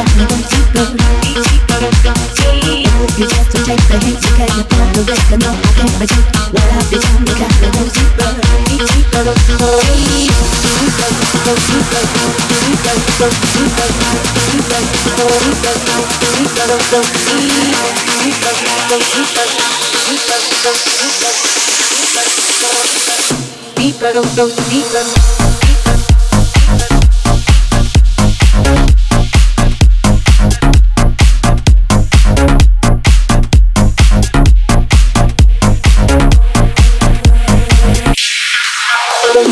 got no way to go You just to take the hit because you're not the risk No, I can't be too What I've become, you got no way to go Deeper, go, go, deeper.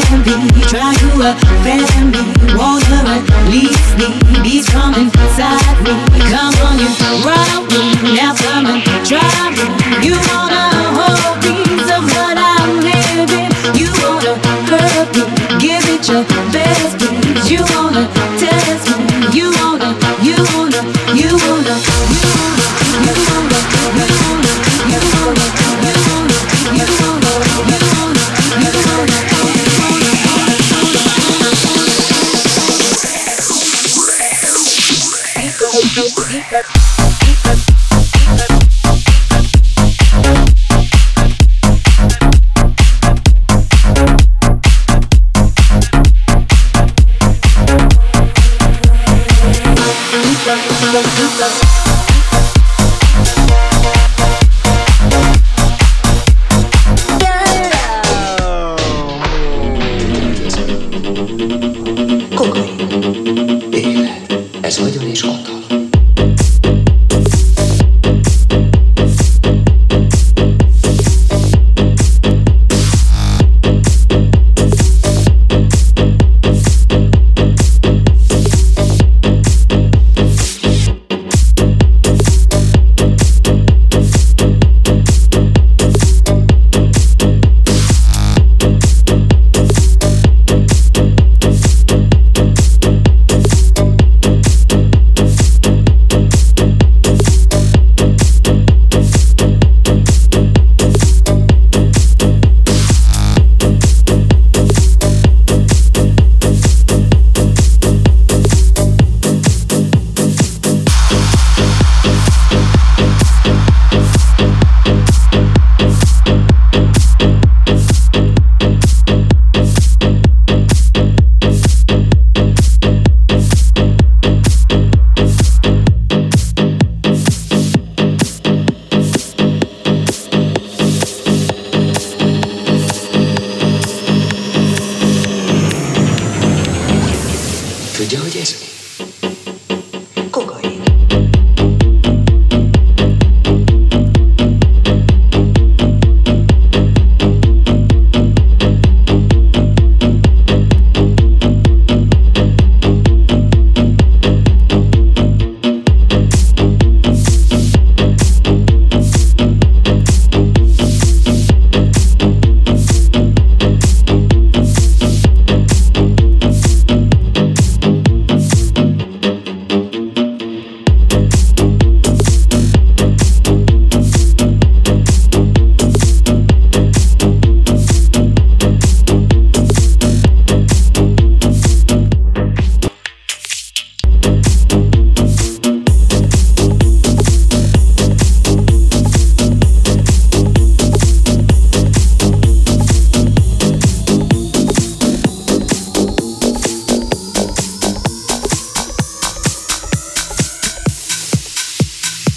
can be Try to offend me Water leaves me Beats from inside me Come on you Run me Now come and try me You wanna hold piece of what I'm living You wanna hurt me Give it your best please You wanna test me You wanna You wanna You wanna You wanna You wanna, you wanna, you wanna.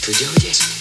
¿Tú your oyes?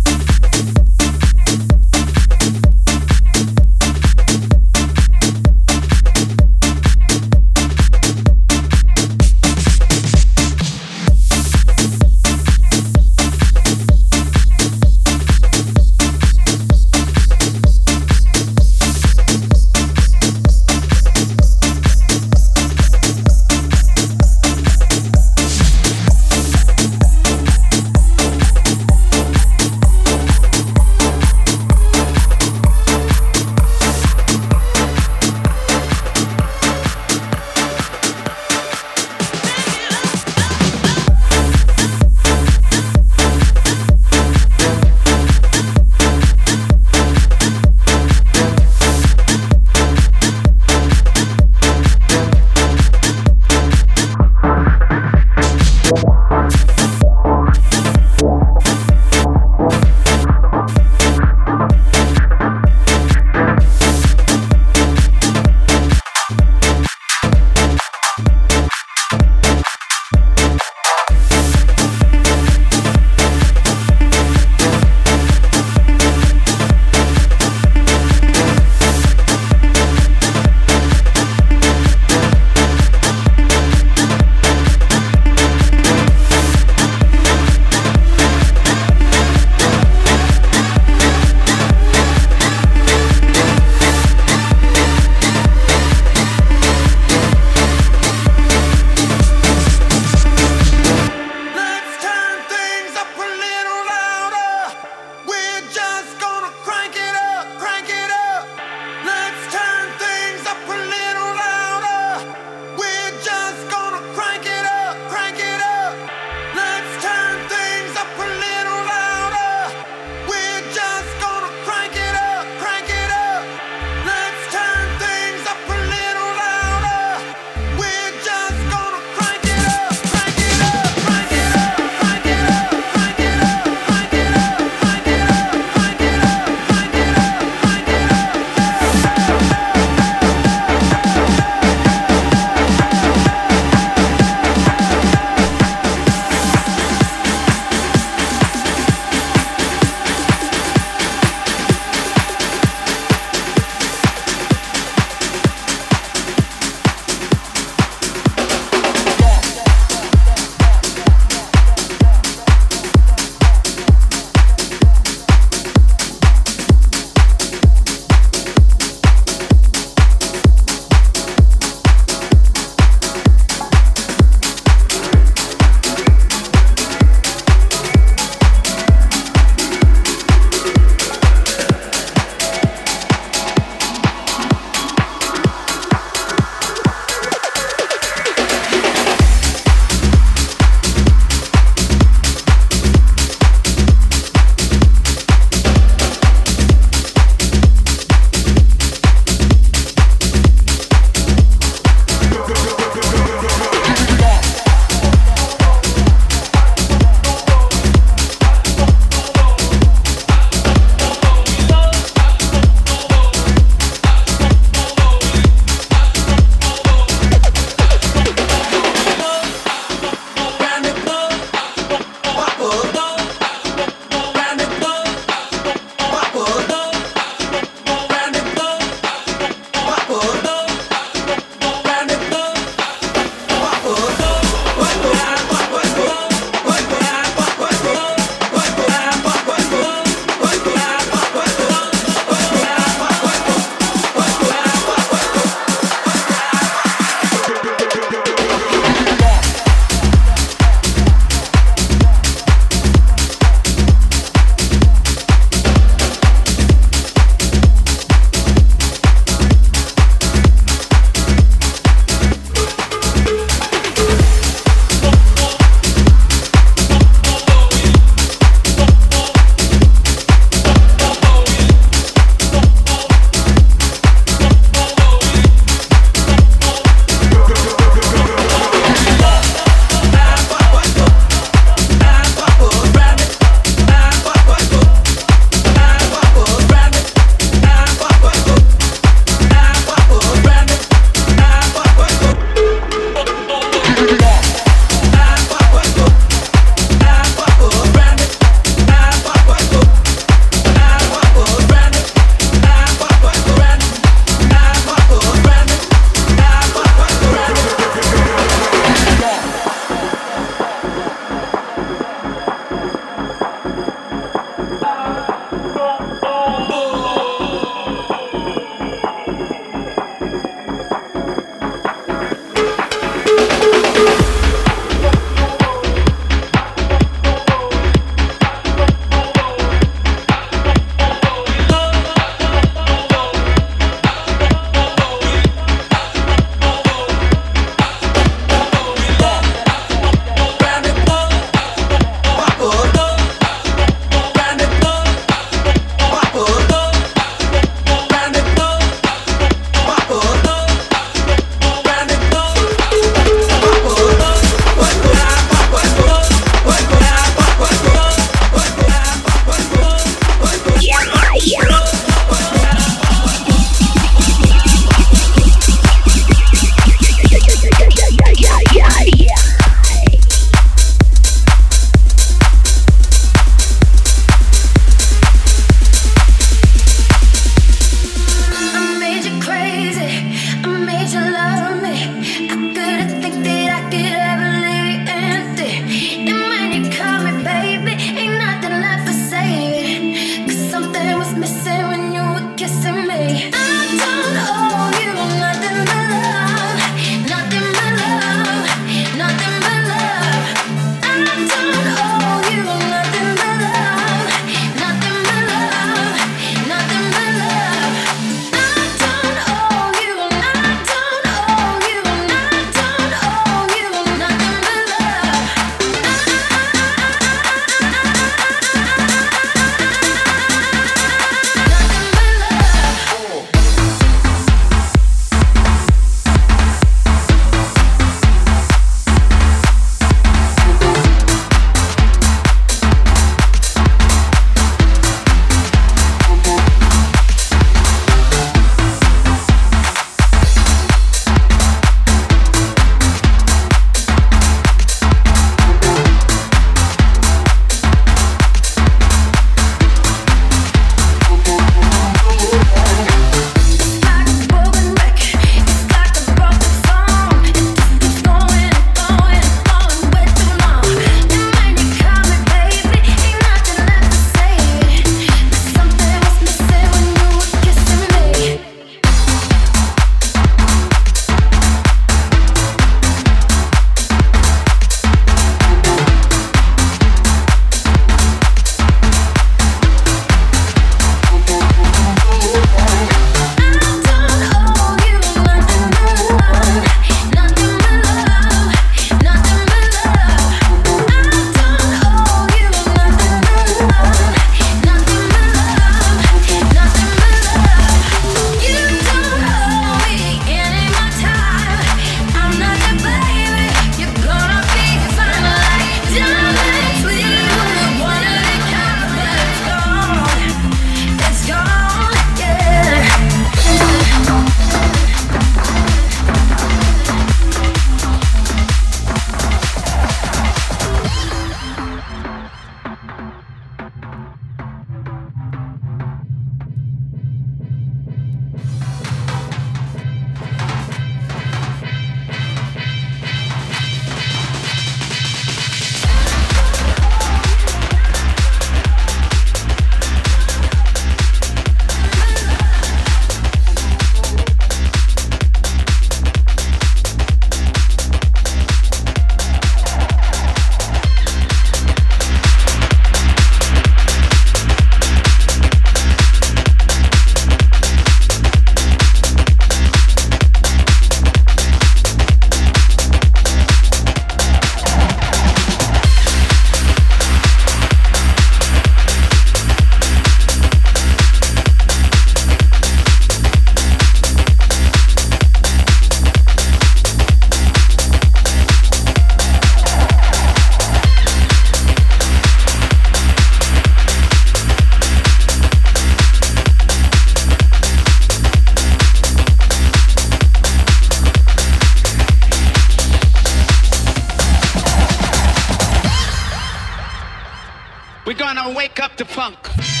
Gonna wake up the funk.